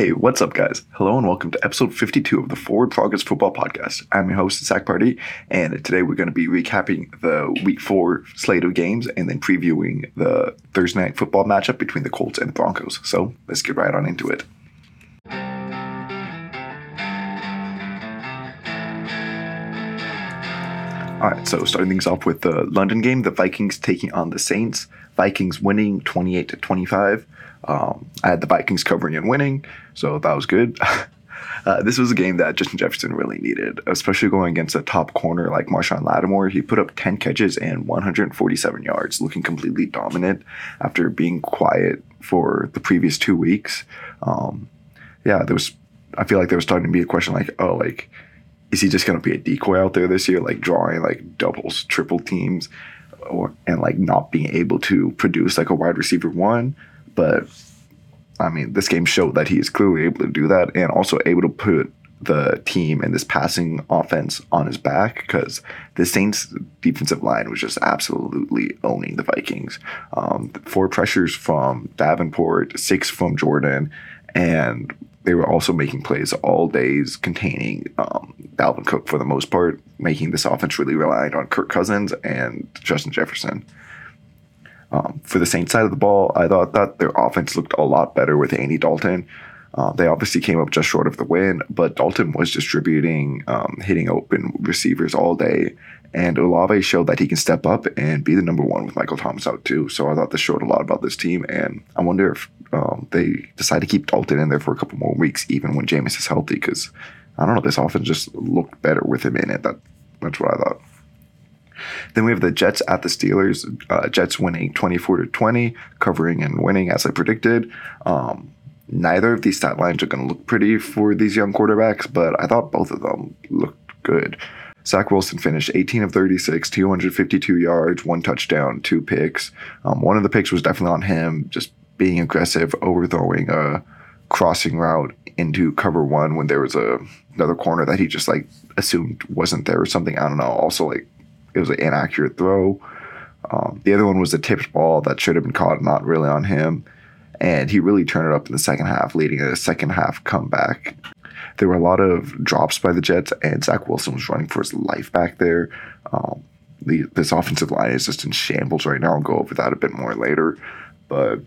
Hey, what's up, guys? Hello and welcome to episode 52 of the Forward Progress Football Podcast. I'm your host, Zac Pardi, and today we're going to be recapping the week four slate of games and then previewing the Thursday night football matchup between the Colts and the Broncos. So let's get right on into it. All right, so starting things off with the London game, the Vikings taking on the Saints. Vikings winning 28 to 25. Um, I had the Vikings covering and winning, so that was good. uh, this was a game that Justin Jefferson really needed, especially going against a top corner like Marshon Lattimore. He put up 10 catches and 147 yards, looking completely dominant after being quiet for the previous two weeks. Um, yeah, there was. I feel like there was starting to be a question like, oh, like is he just going to be a decoy out there this year, like drawing like doubles, triple teams, or and like not being able to produce like a wide receiver one? But I mean, this game showed that he is clearly able to do that, and also able to put the team and this passing offense on his back because the Saints defensive line was just absolutely owning the Vikings. Um, four pressures from Davenport, six from Jordan, and they were also making plays all days containing um, Dalvin Cook for the most part, making this offense really reliant on Kirk Cousins and Justin Jefferson. Um, for the Saints side of the ball, I thought that their offense looked a lot better with Andy Dalton. Uh, they obviously came up just short of the win, but Dalton was distributing, um, hitting open receivers all day. And Olave showed that he can step up and be the number one with Michael Thomas out too. So I thought this showed a lot about this team. And I wonder if um, they decide to keep Dalton in there for a couple more weeks, even when Jameis is healthy, because I don't know, this offense just looked better with him in it. That that's what I thought. Then we have the Jets at the Steelers. Uh, Jets winning 24 to 20, covering and winning as I predicted. Um, neither of these stat lines are going to look pretty for these young quarterbacks, but I thought both of them looked good. Zach Wilson finished 18 of 36, 252 yards, one touchdown, two picks. Um, one of the picks was definitely on him, just being aggressive, overthrowing a crossing route into cover one when there was a another corner that he just like assumed wasn't there or something. I don't know. Also, like it was an inaccurate throw. Um, the other one was a tipped ball that should have been caught, not really on him. And he really turned it up in the second half, leading a second half comeback. There were a lot of drops by the Jets, and Zach Wilson was running for his life back there. Um, the, this offensive line is just in shambles right now. I'll go over that a bit more later. But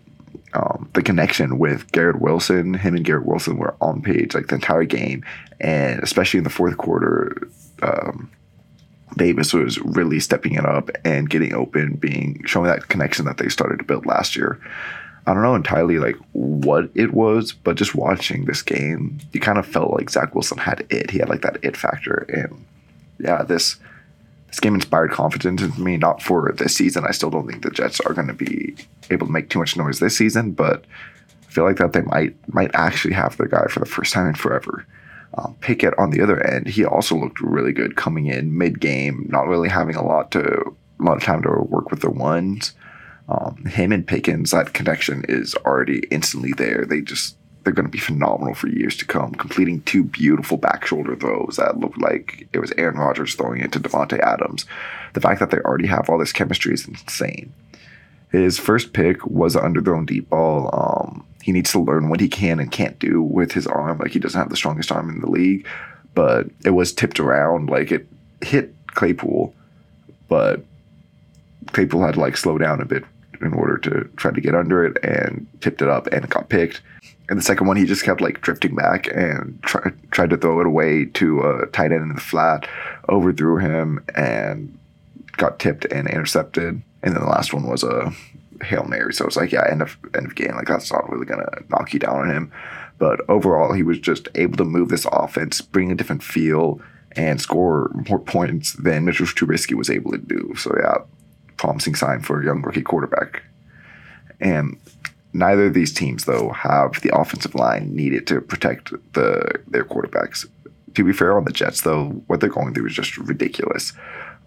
um, the connection with Garrett Wilson, him and Garrett Wilson were on page like the entire game, and especially in the fourth quarter, um, Davis was really stepping it up and getting open, being showing that connection that they started to build last year. I don't know entirely like what it was, but just watching this game, you kind of felt like Zach Wilson had it. He had like that it factor, and yeah, this this game inspired confidence in me. Not for this season. I still don't think the Jets are going to be able to make too much noise this season, but I feel like that they might might actually have their guy for the first time in forever. Um, Pickett on the other end, he also looked really good coming in mid game, not really having a lot to a lot of time to work with the ones. Um, him and Pickens, that connection is already instantly there. They just they're going to be phenomenal for years to come, completing two beautiful back shoulder throws that looked like it was Aaron Rodgers throwing it to Davante Adams. The fact that they already have all this chemistry is insane. His first pick was an underthrown deep ball. Um, he needs to learn what he can and can't do with his arm. Like he doesn't have the strongest arm in the league, but it was tipped around. Like it hit Claypool, but Claypool had to like slow down a bit in order to try to get under it and tipped it up and it got picked. And the second one, he just kept like drifting back and try, tried to throw it away to a tight end in the flat, overthrew him and got tipped and intercepted. And then the last one was a hail mary. So it's like, yeah, end of end of game. Like that's not really gonna knock you down on him. But overall, he was just able to move this offense, bring a different feel, and score more points than Mitchell Trubisky was able to do. So yeah, promising sign for a young rookie quarterback. And neither of these teams, though, have the offensive line needed to protect the their quarterbacks. To be fair on the Jets, though, what they're going through is just ridiculous.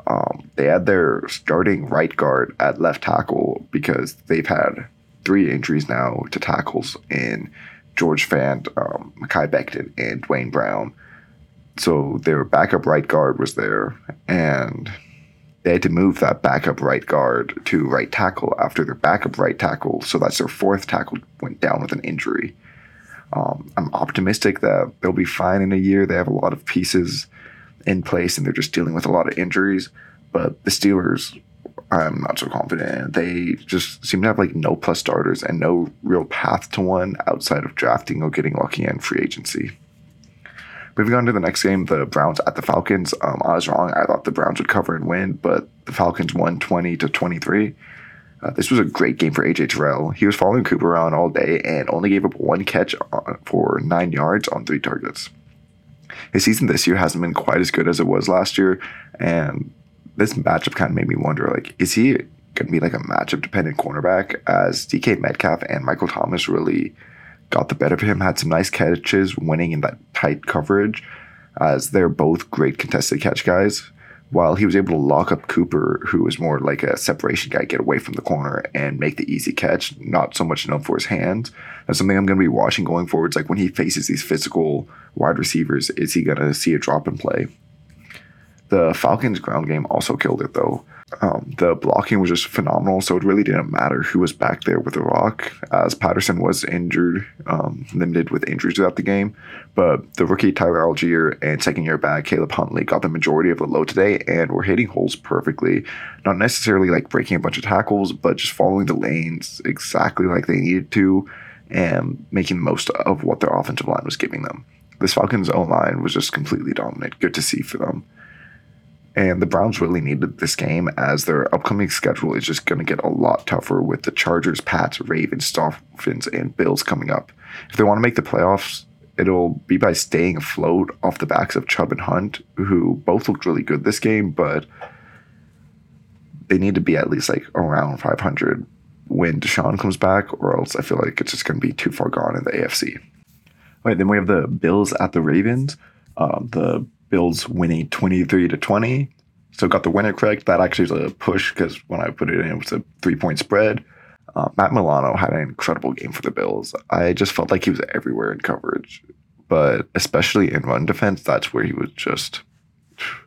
Um, they had their starting right guard at left tackle because they've had three injuries now to tackles in George Fant, um, Mekhi Becton, and Duane Brown. So their backup right guard was there, and they had to move that backup right guard to right tackle after their backup right tackle. So that's their fourth tackle went down with an injury. Um, I'm optimistic that they'll be fine in a year. They have a lot of pieces in place and they're just dealing with a lot of injuries. But the Steelers, I'm not so confident. They just seem to have like no plus starters and no real path to one outside of drafting or getting lucky in free agency. Moving on to the next game, the Browns at the Falcons. Um, I was wrong. I thought the Browns would cover and win, but the Falcons won 20 to 23. Uh, this was a great game for AJ Terrell. He was following Cooper around all day and only gave up one catch uh, for nine yards on three targets. His season this year hasn't been quite as good as it was last year, and this matchup kind of made me wonder: like, is he going to be like a matchup dependent cornerback? As DK Metcalf and Michael Thomas really got the better of him, had some nice catches, winning in that tight coverage, as they're both great contested catch guys while he was able to lock up Cooper, who was more like a separation guy, get away from the corner and make the easy catch, not so much known for his hands. That's something I'm going to be watching going forwards. Like when he faces these physical wide receivers, is he going to see a drop in play? The Falcons' ground game also killed it, though. Um, the blocking was just phenomenal, so it really didn't matter who was back there with the rock, as Patterson was injured, um, limited with injuries throughout the game. But the rookie Tyler Allgeier and second year back Caleb Huntley got the majority of the load today and were hitting holes perfectly. Not necessarily like breaking a bunch of tackles, but just following the lanes exactly like they needed to and making the most of what their offensive line was giving them. This Falcons O line was just completely dominant. Good to see for them. And the Browns really needed this game as their upcoming schedule is just going to get a lot tougher with the Chargers, Pats, Ravens, Dolphins, and Bills coming up. If they want to make the playoffs, it'll be by staying afloat off the backs of Chubb and Hunt, who both looked really good this game, but they need to be at least like around 500 when Deshaun comes back, or else I feel like it's just going to be too far gone in the AFC. All right, then we have the Bills at the Ravens. Um, the Bills winning 23 to 20. So got the winner correct. That actually was a push because when I put it in, it was a three point spread. Uh, Matt Milano had an incredible game for the Bills. I just felt like he was everywhere in coverage, but especially in run defense, that's where he was just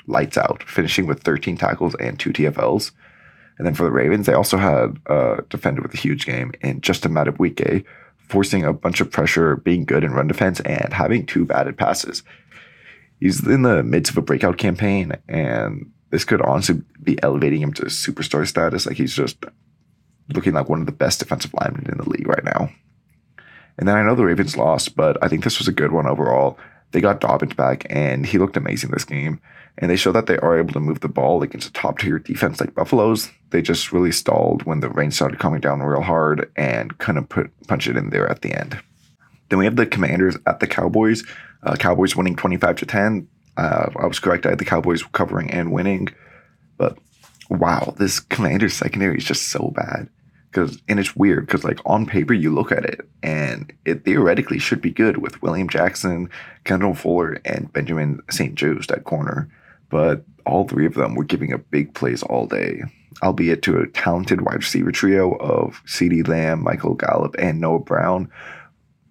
lights out, finishing with 13 tackles and two TFLs. And then for the Ravens, they also had a defender with a huge game in Justin Madubuike, forcing a bunch of pressure, being good in run defense, and having two batted passes he's in the midst of a breakout campaign, and this could honestly be elevating him to superstar status. Like he's just looking like one of the best defensive linemen in the league right now. And then I know the Ravens lost, but I think this was a good one overall. They got Dobbins back, and he looked amazing this game. And they showed that they are able to move the ball against a top tier defense like Buffalo's. They just really stalled when the rain started coming down real hard and couldn't put punch it in there at the end. Then we have the Commanders at the Cowboys. Uh, Cowboys winning 25 to 10. Uh, I was correct. I had the Cowboys covering and winning. But wow, this Commanders secondary is just so bad. Cause, and it's weird because, like, on paper, you look at it and it theoretically should be good with William Jackson, Kendall Fuller, and Benjamin St-Juste at corner. But all three of them were giving up big plays all day, albeit to a talented wide receiver trio of CeeDee Lamb, Michael Gallup, and Noah Brown.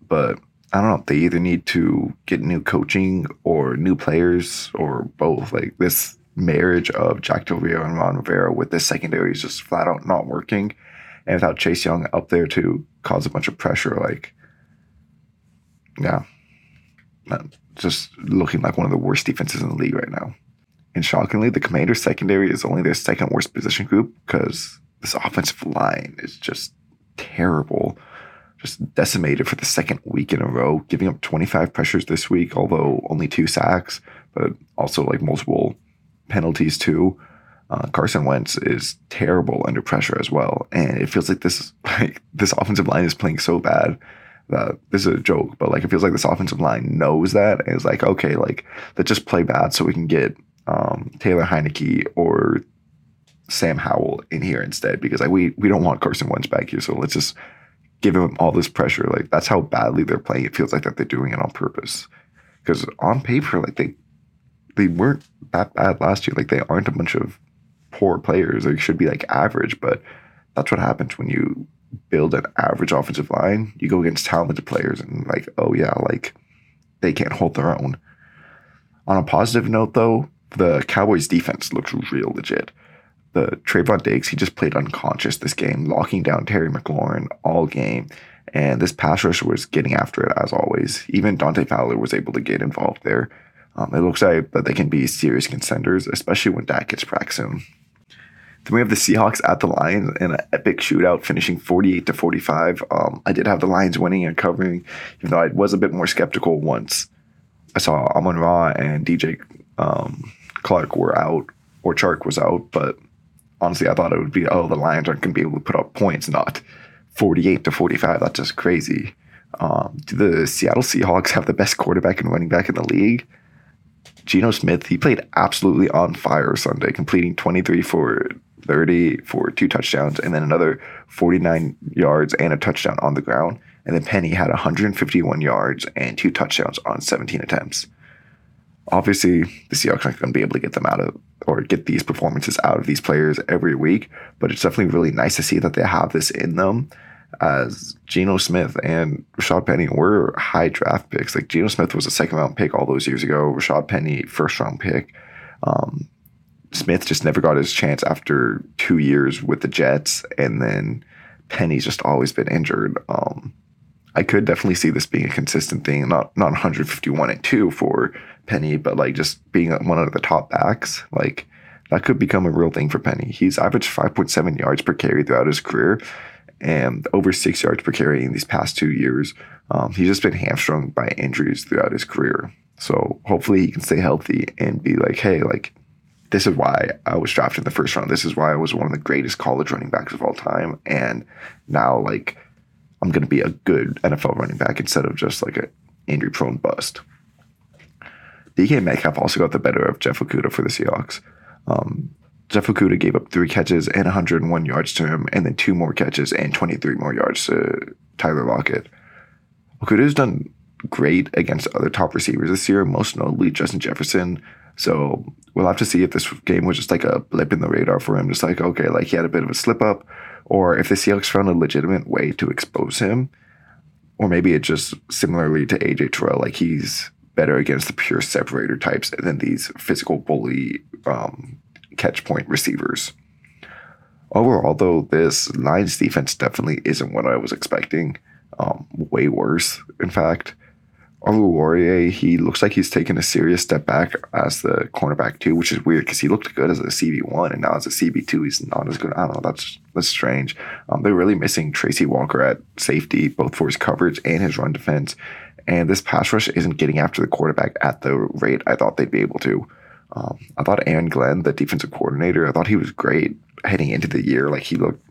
But I don't know. If they either need to get new coaching or new players or both. Like this marriage of Jack Del Rio and Ron Rivera with this secondary is just flat out not working. And without Chase Young up there to cause a bunch of pressure, like, yeah, just looking like one of the worst defenses in the league right now. And shockingly, the Commanders secondary is only their second worst position group because this offensive line is just terrible just decimated for the second week in a row, giving up 25 pressures this week, although only two sacks, but also like multiple penalties too. Uh, Carson Wentz is terrible under pressure as well, and it feels like this like this offensive line is playing so bad that this is a joke, but like it feels like this offensive line knows that and is like, okay, like let's just play bad so we can get um, Taylor Heinicke or Sam Howell in here instead because like we we don't want Carson Wentz back here, so let's just give him all this pressure. Like that's how badly they're playing. It feels like that they're doing it on purpose. Because on paper, like they they weren't that bad last year. Like they aren't a bunch of poor players. They should be like average, but that's what happens when you build an average offensive line. You go against talented players and like, oh yeah, like they can't hold their own. On a positive note though, the Cowboys defense looks real legit the Trevon Diggs, he just played unconscious this game, locking down Terry McLaurin all game. And this pass rush was getting after it as always. Even Dante Fowler was able to get involved there. Um, it looks like that they can be serious contenders, especially when Dak gets practicing. Then we have the Seahawks at the Lions in an epic shootout, finishing 48 to 45. Um, I did have the Lions winning and covering, even though I was a bit more skeptical once I saw Amon Ra and DJ um, Clark were out, or Chark was out. But honestly, I thought it would be, oh, the Lions aren't going to be able to put up points, not 48 to 45. That's just crazy. Um, do the Seattle Seahawks have the best quarterback and running back in the league? Geno Smith, he played absolutely on fire Sunday, completing 23 for 30 for two touchdowns, and then another 49 yards and a touchdown on the ground. And then Penny had 151 yards and two touchdowns on 17 attempts. Obviously, the Seahawks aren't going to be able to get them out of or get these performances out of these players every week, but it's definitely really nice to see that they have this in them. As Geno Smith and Rashaad Penny were high draft picks. Like Geno Smith was a second round pick all those years ago. Rashaad Penny, first round pick. Um, Smith just never got his chance after two years with the Jets, and then Penny's just always been injured. Um, I could definitely see this being a consistent thing, not not 151 and two for Penny, but like just being one of the top backs, like that could become a real thing for Penny. He's averaged 5.7 yards per carry throughout his career, and over six yards per carry in these past two years. Um, he's just been hamstrung by injuries throughout his career. So hopefully he can stay healthy and be like, hey, like this is why I was drafted in the first round. This is why I was one of the greatest college running backs of all time. And now, like, I'm going to be a good NFL running back instead of just like an injury prone bust. DK Metcalf also got the better of Jeff Okudah for the Seahawks. Um, Jeff Okudah gave up three catches and 101 yards to him, and then two more catches and 23 more yards to Tyler Lockett. Okudah's done great against other top receivers this year, most notably Justin Jefferson, so we'll have to see if this game was just like a blip in the radar for him, just like, okay, like he had a bit of a slip up, or if the Seahawks found a legitimate way to expose him, or maybe it just similarly to AJ Terrell, like he's better against the pure separator types than these physical bully um, catch point receivers. Overall, though, this Lions defense definitely isn't what I was expecting. Um, way worse, in fact. Oruwariye, he looks like he's taken a serious step back as the cornerback too, which is weird because he looked good as a CB one, and now as a CB two, he's not as good. I don't know. That's that's strange. Um, they're really missing Tracy Walker at safety, both for his coverage and his run defense. And this pass rush isn't getting after the quarterback at the rate I thought they'd be able to. Um, I thought Aaron Glenn, the defensive coordinator, I thought he was great heading into the year. Like he looked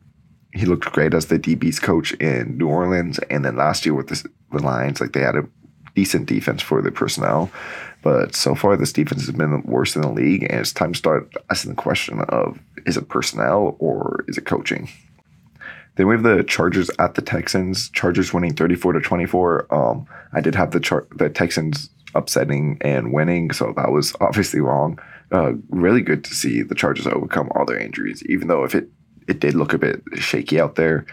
he looked great as the DB's coach in New Orleans, and then last year with the, Lions, like they had a decent defense for the personnel. But so far, this defense has been worse in the league, and it's time to start asking the question of is it personnel or is it coaching? Then we have the Chargers at the Texans. Chargers winning 34 to 24. Um, I did have the char- the Texans upsetting and winning, so that was obviously wrong. Uh, really good to see the Chargers overcome all their injuries, even though if it it did look a bit shaky out there.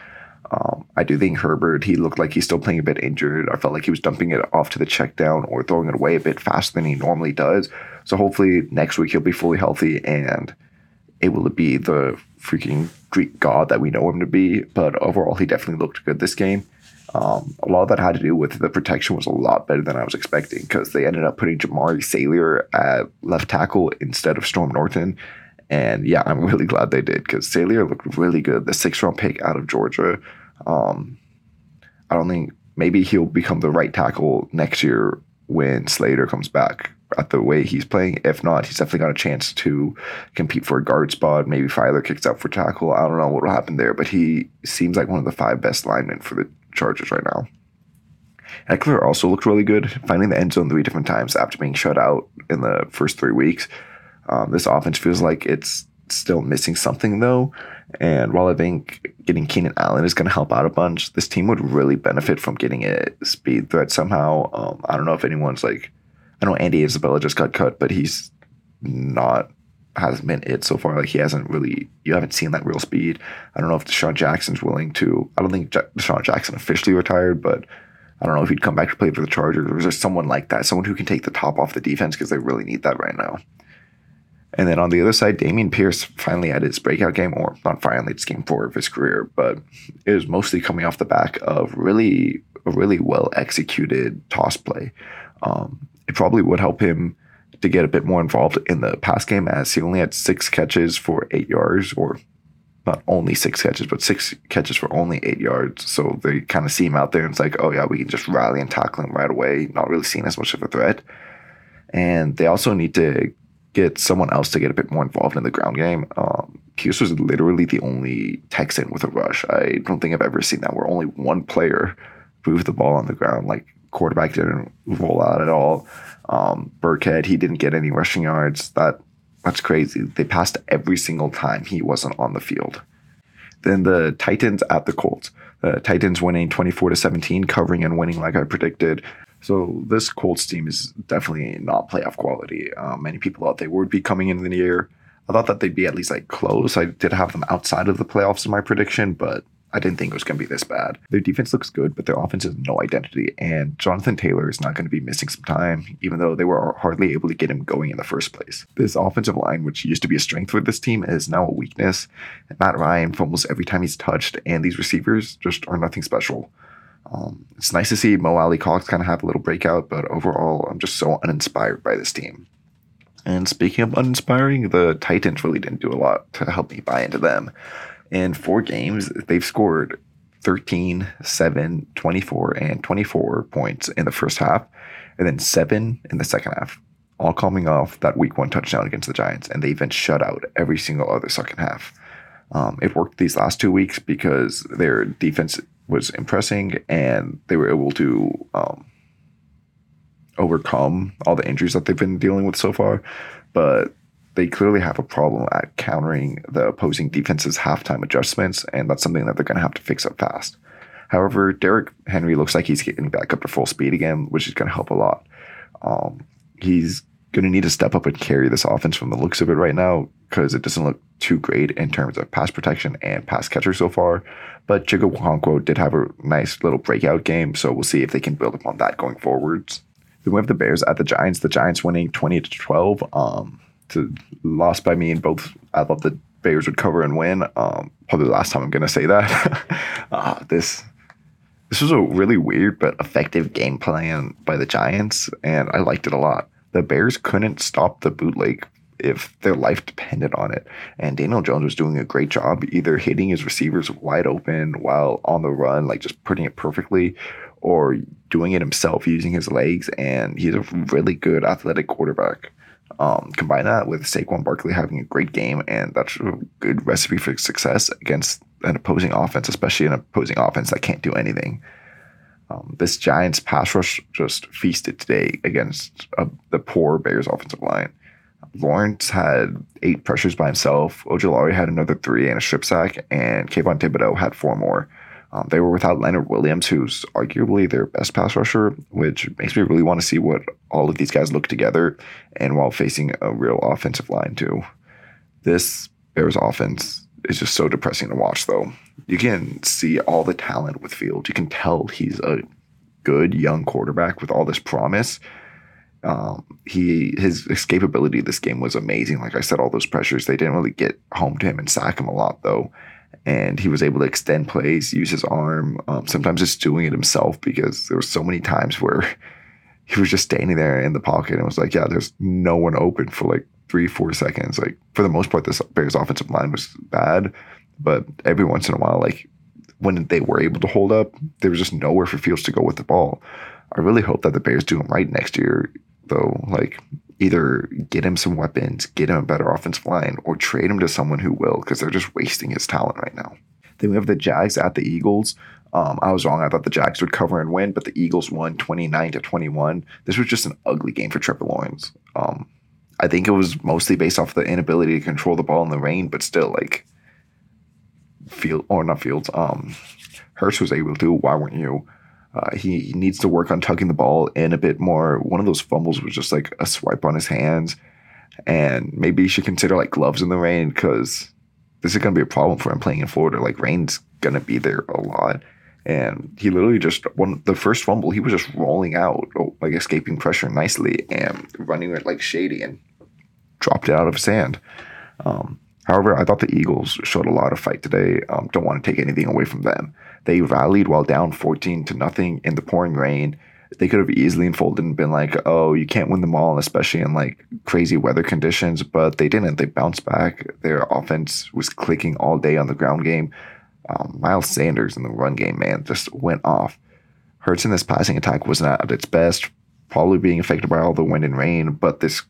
Um, I do think Herbert, he looked like he's still playing a bit injured. I felt like he was dumping it off to the check down or throwing it away a bit faster than he normally does. So hopefully next week he'll be fully healthy and able to be the freaking Greek god that we know him to be. But overall, he definitely looked good this game. Um, a lot of that had to do with the protection was a lot better than I was expecting because they ended up putting Jamaree Salyer at left tackle instead of Storm Norton. And yeah, I'm really glad they did because Salyer looked really good. The six round pick out of Georgia. Um, I don't think maybe he'll become the right tackle next year when Slater comes back at the way he's playing. If not, he's definitely got a chance to compete for a guard spot. Maybe Feiler kicks out for tackle. I don't know what will happen there, but he seems like one of the five best linemen for the Chargers right now. Ekeler also looked really good, finding the end zone three different times after being shut out in the first three weeks. Um, this offense feels like it's still missing something though. And while I think getting Keenan Allen is going to help out a bunch, this team would really benefit from getting a speed threat somehow. Um, I don't know if anyone's like, I know Andy Isabella just got cut, but he's not hasn't been it so far. Like he hasn't really, you haven't seen that real speed. I don't know if DeSean Jackson's willing to. I don't think DeSean Jackson officially retired, but I don't know if he'd come back to play for the Chargers. Or is there someone like that, someone who can take the top off the defense because they really need that right now. And then on the other side, Dameon Pierce finally had his breakout game, or not finally, it's game four of his career, but it was mostly coming off the back of really, a really well executed toss play. Um, it probably would help him to get a bit more involved in the pass game as he only had six catches for eight yards, or not only six catches, but six catches for only eight yards. So they kind of see him out there and it's like, oh yeah, we can just rally and tackle him right away, not really seeing as much of a threat. And they also need to get someone else to get a bit more involved in the ground game. Um, Pierce was literally the only Texan with a rush. I don't think I've ever seen that where only one player moved the ball on the ground. Like quarterback didn't roll out at all. Um, Burkhead, he didn't get any rushing yards. That that's crazy. They passed every single time he wasn't on the field. Then the Titans at the Colts. The Titans winning 24 to 17, covering and winning like I predicted. So this Colts team is definitely not playoff quality. Um, many people thought they would be coming in the year. I thought that they'd be at least like close. I did have them outside of the playoffs in my prediction, but I didn't think it was going to be this bad. Their defense looks good, but their offense has no identity. And Jonathan Taylor is not going to be missing some time, even though they were hardly able to get him going in the first place. This offensive line, which used to be a strength for this team, is now a weakness. Matt Ryan fumbles every time he's touched, and these receivers just are nothing special. Um, it's nice to see Mo Alie-Cox kind of have a little breakout, but overall, I'm just so uninspired by this team. And speaking of uninspiring, the Titans really didn't do a lot to help me buy into them. In four games, they've scored 13, 7, 24, and 24 points in the first half, and then seven in the second half, all coming off that week one touchdown against the Giants. And they've been shut out every single other second half. Um, it worked these last two weeks because their defense was impressing and they were able to um, overcome all the injuries that they've been dealing with so far. But they clearly have a problem at countering the opposing defense's halftime adjustments, and that's something that they're going to have to fix up fast. However, Derrick Henry looks like he's getting back up to full speed again, which is going to help a lot. Um, he's going to need to step up and carry this offense from the looks of it right now because it doesn't look too great in terms of pass protection and pass catcher so far. But Chig Okonkwo did have a nice little breakout game, so we'll see if they can build upon that going forwards. Then we have the Bears at the Giants. The Giants winning 20 to 12. Um, to lost by me in both. I thought the Bears would cover and win. Um, probably the last time I'm going to say that. uh, this this was a really weird but effective game plan by the Giants, and I liked it a lot. The Bears couldn't stop the bootleg if their life depended on it. And Daniel Jones was doing a great job either hitting his receivers wide open while on the run, like just putting it perfectly, or doing it himself using his legs. And he's a really good athletic quarterback. Um, combine that with Saquon Barkley having a great game, and that's a good recipe for success against an opposing offense, especially an opposing offense that can't do anything. Um, this Giants pass rush just feasted today against uh, the poor Bears offensive line. Lawrence had eight pressures by himself. Ojulari had another three and a strip sack, and Kayvon Thibodeaux had four more. Um, they were without Leonard Williams, who's arguably their best pass rusher, which makes me really want to see what all of these guys look together and while facing a real offensive line, too. This Bears offense is just so depressing to watch, though. You can see all the talent with Field. You can tell he's a good young quarterback with all this promise. Um, he his escapability this game was amazing. Like I said, all those pressures they didn't really get home to him and sack him a lot though and he was able to extend plays, use his arm, um, sometimes just doing it himself because there were so many times where he was just standing there in the pocket and was like, yeah, there's no one open for like three, four seconds. Like for the most part, this Bears offensive line was bad, but every once in a while, like when they were able to hold up, there was just nowhere for Fields to go with the ball. I really hope that the Bears do him right next year, though. Like either get him some weapons, get him a better offensive line, or trade him to someone who will, because they're just wasting his talent right now. Then we have the Jags at the Eagles. Um, I was wrong. I thought the Jags would cover and win, but the Eagles won 29 to 21. This was just an ugly game for Trevor Lawrence. Um, I think it was mostly based off the inability to control the ball in the rain, but still, like, Field or not Fields. Um, Hurts was able to. Why weren't you? Uh, he, needs to work on tugging the ball in a bit more. One of those fumbles was just like a swipe on his hands. And maybe he should consider like gloves in the rain because this is going to be a problem for him playing in Florida. Like rain's going to be there a lot. And he literally just, one the first fumble, he was just rolling out, oh, like escaping pressure nicely and running it like shady. And dropped it out of his hand. Um, however, I thought the Eagles showed a lot of fight today. Um, don't want to take anything away from them. They rallied while down 14 to nothing in the pouring rain. They could have easily unfolded and been like, oh, you can't win them all, especially in like crazy weather conditions, but they didn't. They bounced back. Their offense was clicking all day on the ground game. Um, Miles Sanders in the run game, man, just went off. Hurts in this passing attack was not at its best, probably being affected by all the wind and rain, but this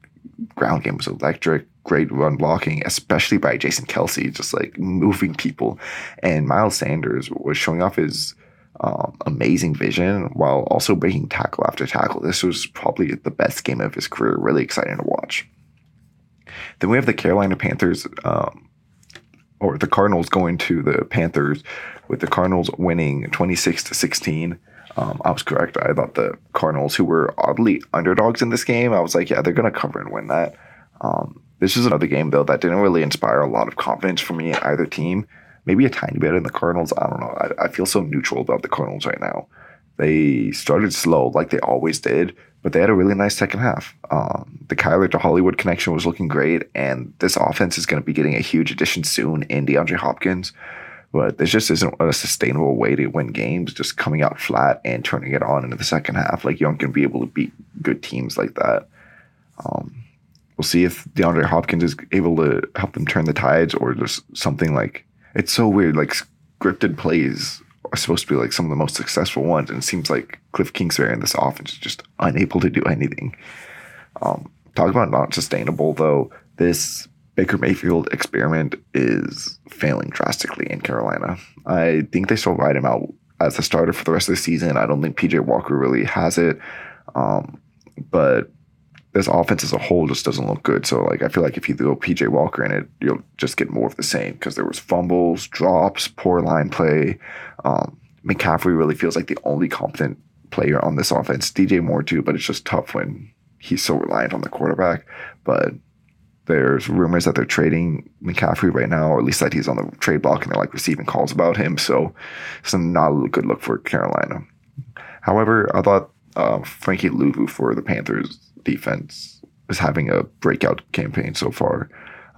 ground game was electric. Great run blocking, especially by Jason Kelce, just like moving people. And Miles Sanders was showing off his um, amazing vision while also breaking tackle after tackle. This was probably the best game of his career. Really exciting to watch. Then we have the Carolina Panthers, um, or the Cardinals going to the Panthers, with the Cardinals winning 26 to 16. Um, I was correct. I thought the Cardinals, who were oddly underdogs in this game, I was like, yeah, they're going to cover and win that. Um, this is another game, though, that didn't really inspire a lot of confidence for me in either team. Maybe a tiny bit in the Cardinals. I don't know. I, I feel so neutral about the Cardinals right now. They started slow, like they always did, but they had a really nice second half. Um, the Kyler to Hollywood connection was looking great, and this offense is going to be getting a huge addition soon in DeAndre Hopkins. But this just isn't a sustainable way to win games, just coming out flat and turning it on into the second half. Like, you aren't going to be able to beat good teams like that. Um, we'll see if DeAndre Hopkins is able to help them turn the tides or just something like it's so weird. Like, scripted plays are supposed to be like some of the most successful ones, and it seems like Cliff Kingsbury in this offense is just unable to do anything. Um, talk about not sustainable, though. This Baker Mayfield experiment is failing drastically in Carolina. I think they still ride him out as a starter for the rest of the season. I don't think PJ Walker really has it. Um, but this offense as a whole just doesn't look good. So like I feel like if you throw PJ Walker in it, you'll just get more of the same because there was fumbles, drops, poor line play. Um, McCaffrey really feels like the only competent player on this offense. DJ Moore too, but it's just tough when he's so reliant on the quarterback. But there's rumors that they're trading McCaffrey right now, or at least that he's on the trade block and they're like receiving calls about him. So it's not a good look for Carolina. However, I thought uh, Frankie Luvu for the Panthers defense is having a breakout campaign so far.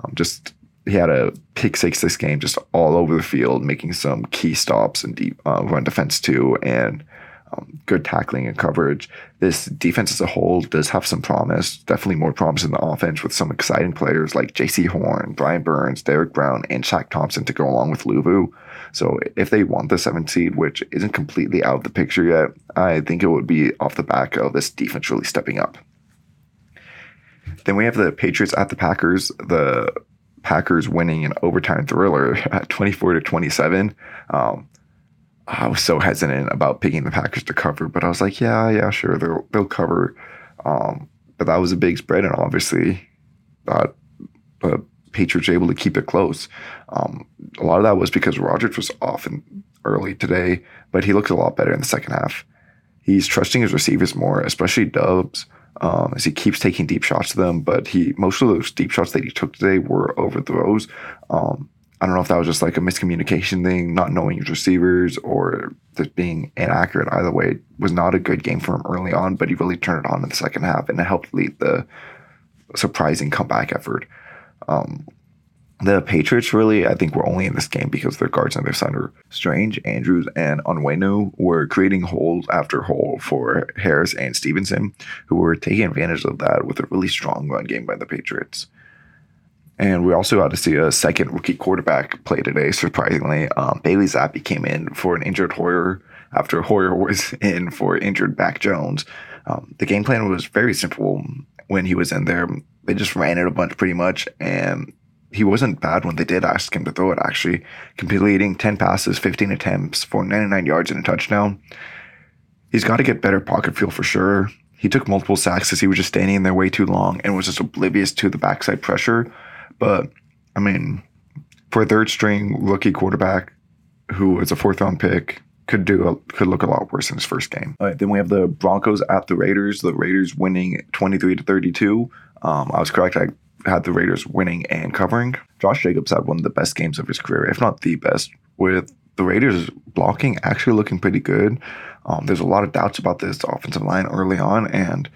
Um, just he had a pick six this game, just all over the field, making some key stops and deep uh, run defense too, and um, good tackling and coverage. This defense as a whole does have some promise, definitely more promise in the offense with some exciting players like Jaycee Horn, Brian Burns, Derrick Brown, and Shaq Thompson to go along with Luvu. So if they want the seventh seed, which isn't completely out of the picture yet, I think it would be off the back of this defense really stepping up. Then we have the Patriots at the Packers. The Packers winning an overtime thriller at 24 to 27. Um, I was so hesitant about picking the Packers to cover, but I was like, yeah, yeah, sure, they'll they'll cover. Um, but that was a big spread, and obviously, uh, the Patriots able to keep it close. Um, a lot of that was because Rodgers was off in early today, but he looked a lot better in the second half. He's trusting his receivers more, especially Doubs, um, as he keeps taking deep shots to them. But he most of those deep shots that he took today were overthrows. Um, I don't know if that was just like a miscommunication thing, not knowing his receivers, or just being inaccurate. Either way, it was not a good game for him early on, but he really turned it on in the second half, and it helped lead the surprising comeback effort. Um, the Patriots really, I think, were only in this game because their guards and their center, Strange, Andrews, and Onwenu, were creating holes after hole for Harris and Stevenson, who were taking advantage of that with a really strong run game by the Patriots. And we also got to see a second rookie quarterback play today, surprisingly. Um, Bailey Zappe came in for an injured Hoyer after Hoyer was in for injured Mac Jones. Um, the game plan was very simple when he was in there. They just ran it a bunch pretty much, and he wasn't bad when they did ask him to throw it, actually. Completing 10 passes, 15 attempts for 99 yards and a touchdown. He's got to get better pocket feel for sure. He took multiple sacks as he was just standing in there way too long and was just oblivious to the backside pressure but I mean, for a third string rookie quarterback who is a fourth round pick, could do a, could look a lot worse in his first game. All right, then we have the Broncos at the Raiders. The Raiders winning twenty three to thirty two. Um, I was correct. I had the Raiders winning and covering. Josh Jacobs had one of the best games of his career, if not the best, with the Raiders blocking actually looking pretty good. Um, there's a lot of doubts about this offensive line early on, and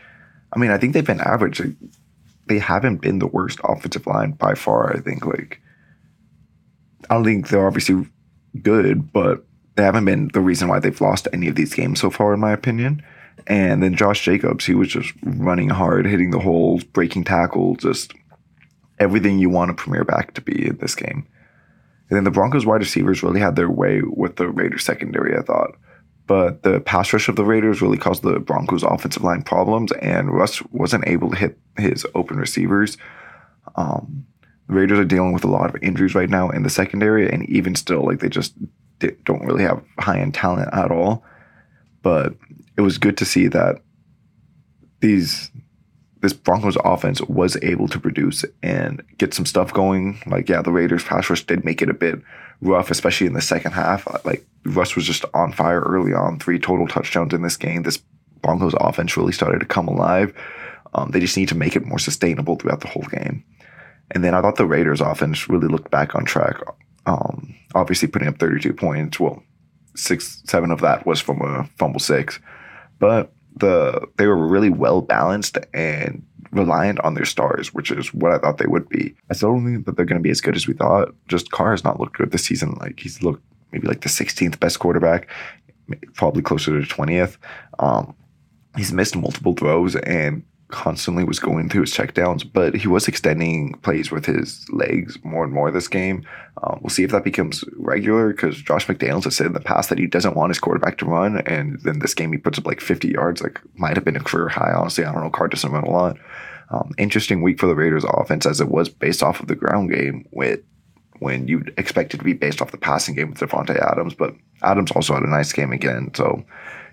I mean, I think they've been average they haven't been the worst offensive line by far. I think like I don't think they're obviously good, but they haven't been the reason why they've lost any of these games so far, in my opinion. And then Josh Jacobs, he was just running hard, hitting the holes, breaking tackles, just everything you want a premier back to be in this game. And then the Broncos wide receivers really had their way with the Raiders secondary, I thought. But the pass rush of the Raiders really caused the Broncos offensive line problems, and Russ wasn't able to hit his open receivers. Um, the Raiders are dealing with a lot of injuries right now in the secondary, and even still, like they just don't really have high end talent at all. But it was good to see that these this Broncos offense was able to produce and get some stuff going. Like, yeah, the Raiders pass rush did make it a bit rough, especially in the second half. Like, Russ was just on fire early on, three total touchdowns in this game. This Broncos offense really started to come alive. Um, they just need to make it more sustainable throughout the whole game. And then I thought the Raiders offense really looked back on track. Um, obviously, putting up 32 points. Well, six, seven of that was from a fumble six, but the they were really well balanced and reliant on their stars, which is what I thought they would be. I still don't think that they're going to be as good as we thought. Just Carr has not looked good this season. Like he's looked maybe like the 16th best quarterback, probably closer to 20th. Um, he's missed multiple throws and constantly was going through his checkdowns, but he was extending plays with his legs more and more this game. Um, we'll see if that becomes regular because Josh McDaniels has said in the past that he doesn't want his quarterback to run, and then this game he puts up like 50 yards, like might have been a career high. Honestly, I don't know. Carr doesn't run a lot. Um, interesting week for the Raiders offense as it was based off of the ground game with when you'd expect it to be based off the passing game with Davante Adams, but Adams also had a nice game again. So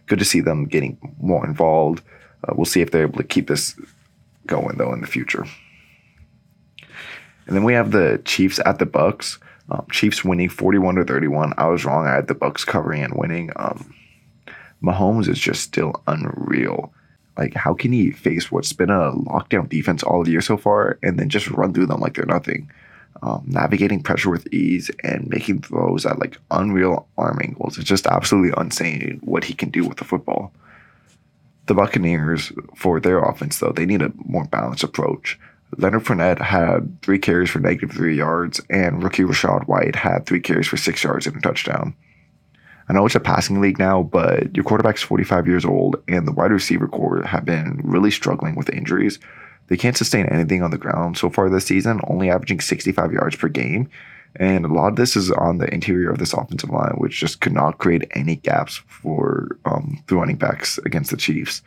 good to see them getting more involved. Uh, we'll see if they're able to keep this going though in the future. And then we have the Chiefs at the Bucks. Um, Chiefs winning 41 to 31. I was wrong. I had the Bucks covering and winning. Um, Mahomes is just still unreal. Like, how can he face what's been a lockdown defense all year so far and then just run through them like they're nothing? Um, navigating pressure with ease and making throws at like unreal arm angles. It's just absolutely insane what he can do with the football. The Buccaneers, for their offense, though, they need a more balanced approach. Leonard Fournette had three carries for negative three yards, and rookie Rachaad White had three carries for six yards and a touchdown. I know it's a passing league now, but your quarterback's 45 years old, and the wide receiver corps have been really struggling with injuries. They can't sustain anything on the ground so far this season, only averaging 65 yards per game. And a lot of this is on the interior of this offensive line, which just could not create any gaps for um, the running backs against the Chiefs.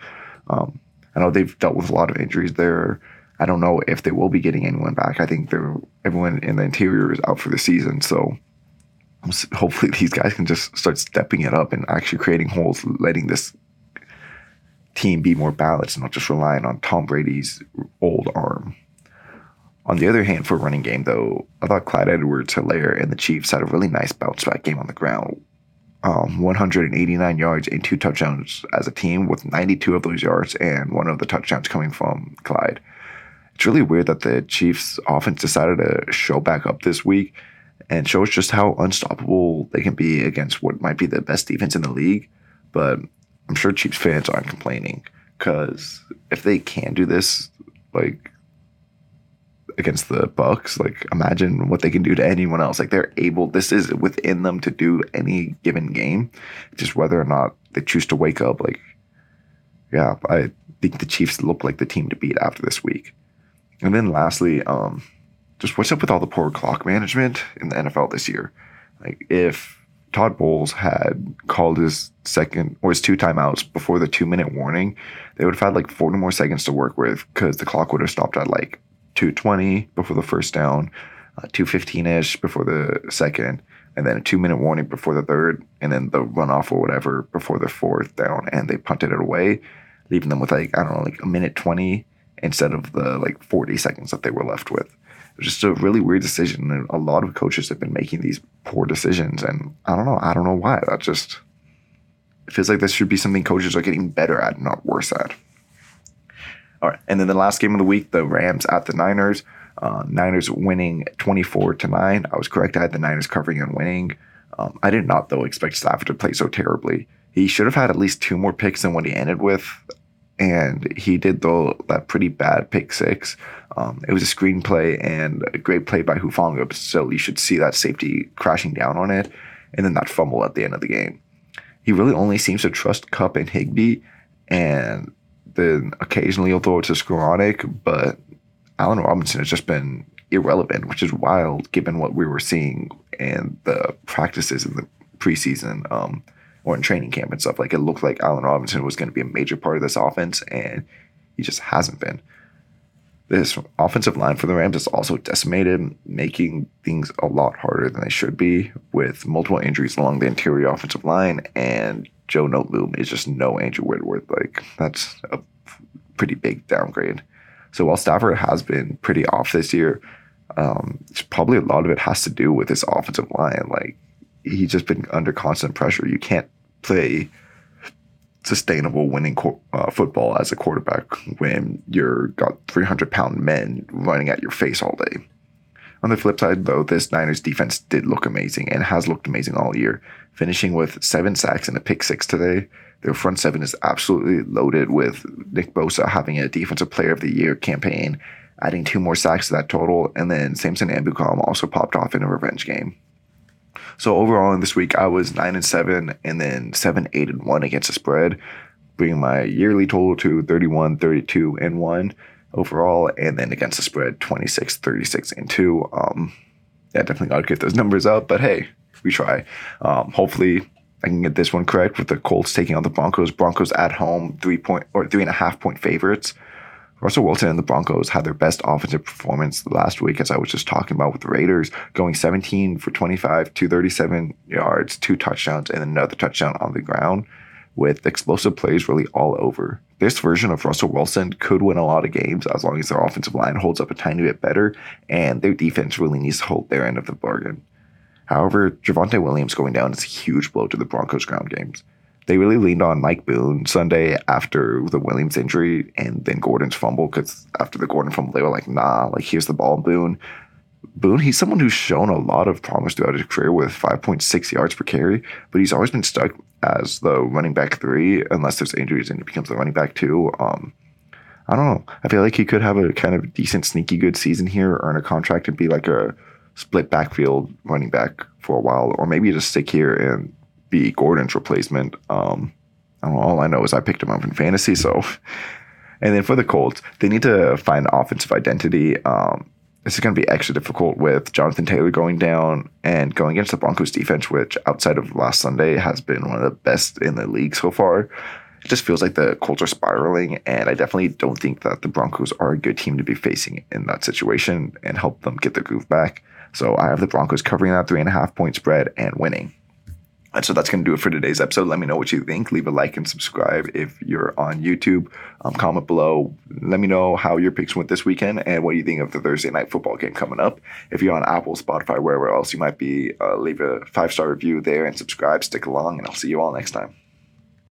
Um, I know they've dealt with a lot of injuries there. I don't know if they will be getting anyone back. I think they're everyone in the interior is out for the season, so hopefully these guys can just start stepping it up and actually creating holes, letting this team be more balanced, not just relying on Tom Brady's old arm. On the other hand, for running game, though, I thought Clyde Edwards Helaire and the Chiefs had a really nice bounce back game on the ground. Um, 189 yards and two touchdowns as a team, with 92 of those yards and one of the touchdowns coming from Clyde. It's really weird that the Chiefs' offense decided to show back up this week and shows just how unstoppable they can be against what might be the best defense in the league. But I'm sure Chiefs fans aren't complaining because if they can do this, like against the Bucks. Like imagine what they can do to anyone else. Like they're able. This is within them to do any given game. Just whether or not they choose to wake up. Like yeah, I think the Chiefs look like the team to beat after this week. And then lastly, um, just what's up with all the poor clock management in the NFL this year? Like if Todd Bowles had called his second or his two timeouts before the two minute warning, they would have had like 40 more seconds to work with because the clock would have stopped at like 220 before the first down, uh, 215 ish before the second, and then a two minute warning before the third, and then the runoff or whatever before the fourth down, and they punted it away, leaving them with like, I don't know, like a minute 20 instead of the like 40 seconds that they were left with. It was just a really weird decision. And a lot of coaches have been making these poor decisions. And I don't know. I don't know why. That just it feels like this should be something coaches are getting better at, not worse at. All right. And then the last game of the week, the Rams at the Niners. Uh, Niners winning 24 to 9. I was correct. I had the Niners covering and winning. Um, I did not, though, expect Stafford to play so terribly. He should have had at least two more picks than what he ended with. and he did though, that pretty bad pick six. Um, it was a screenplay and a great play by Hufanga, so you should see that safety crashing down on it, and then that fumble at the end of the game. He really only seems to trust Kupp and Higbee, and then occasionally he'll throw it to Skowronek, but Allen Robinson has just been irrelevant, which is wild given what we were seeing and the practices in the preseason um, or in training camp and stuff. Like it looked like Allen Robinson was going to be a major part of this offense, and he just hasn't been. This offensive line for the Rams is also decimated, making things a lot harder than they should be with multiple injuries along the interior offensive line. And Joe Noteboom is just no Andrew Whitworth. Like, that's a pretty big downgrade. So while Stafford has been pretty off this year, um, it's probably a lot of it has to do with his offensive line. Like, he's just been under constant pressure. You can't play sustainable winning uh, football as a quarterback when you're got 300 pound men running at your face all day. On the flip side, though, this Niners defense did look amazing and has looked amazing all year, finishing with seven sacks and a pick six today. Their front seven is absolutely loaded with Nick Bosa having a Defensive Player of the Year campaign, adding two more sacks to that total, and then Samson Ebukam also popped off in a revenge game. So overall in this week, I was nine and seven, and then seven, eight, and one against the spread, bringing my yearly total to 31, 32, and one overall, and then against the spread 26, 36, and two. Um, yeah, definitely got to get those numbers up, but hey, we try. Um, hopefully, I can get this one correct with the Colts taking on the Broncos. Broncos at home, three point or three and a half point favorites. Russell Wilson and the Broncos had their best offensive performance last week, as I was just talking about with the Raiders, going 17 for 25, 237 yards, two touchdowns, and another touchdown on the ground with explosive plays really all over. This version of Russell Wilson could win a lot of games as long as their offensive line holds up a tiny bit better and their defense really needs to hold their end of the bargain. However, Javonte Williams going down is a huge blow to the Broncos ground games they really leaned on Mike Boone Sunday after the Williams injury and then Gordon's fumble because after the Gordon fumble, they were like, nah, like here's the ball, Boone. Boone, he's someone who's shown a lot of promise throughout his career with 5.6 yards per carry, but he's always been stuck as the running back three unless there's injuries and he becomes the running back two. Um, I don't know. I feel like he could have a kind of decent, sneaky good season here, earn a contract, and be like a split backfield running back for a while, or maybe just stick here and be Gordon's replacement. Um, I know, all I know is I picked him up in fantasy. So, and then for the Colts, they need to find offensive identity. Um, this is going to be extra difficult with Jonathan Taylor going down and going against the Broncos defense, which outside of last Sunday has been one of the best in the league so far. It just feels like the Colts are spiraling, and I definitely don't think that the Broncos are a good team to be facing in that situation and help them get their groove back. So I have the Broncos covering that three and a half point spread and winning. And so that's going to do it for today's episode. Let me know what you think. Leave a like and subscribe if you're on YouTube. Um, comment below. Let me know how your picks went this weekend and what you think of the Thursday night football game coming up. If you're on Apple, Spotify, wherever else you might be, uh, leave a five star review there and subscribe. Stick along, and I'll see you all next time.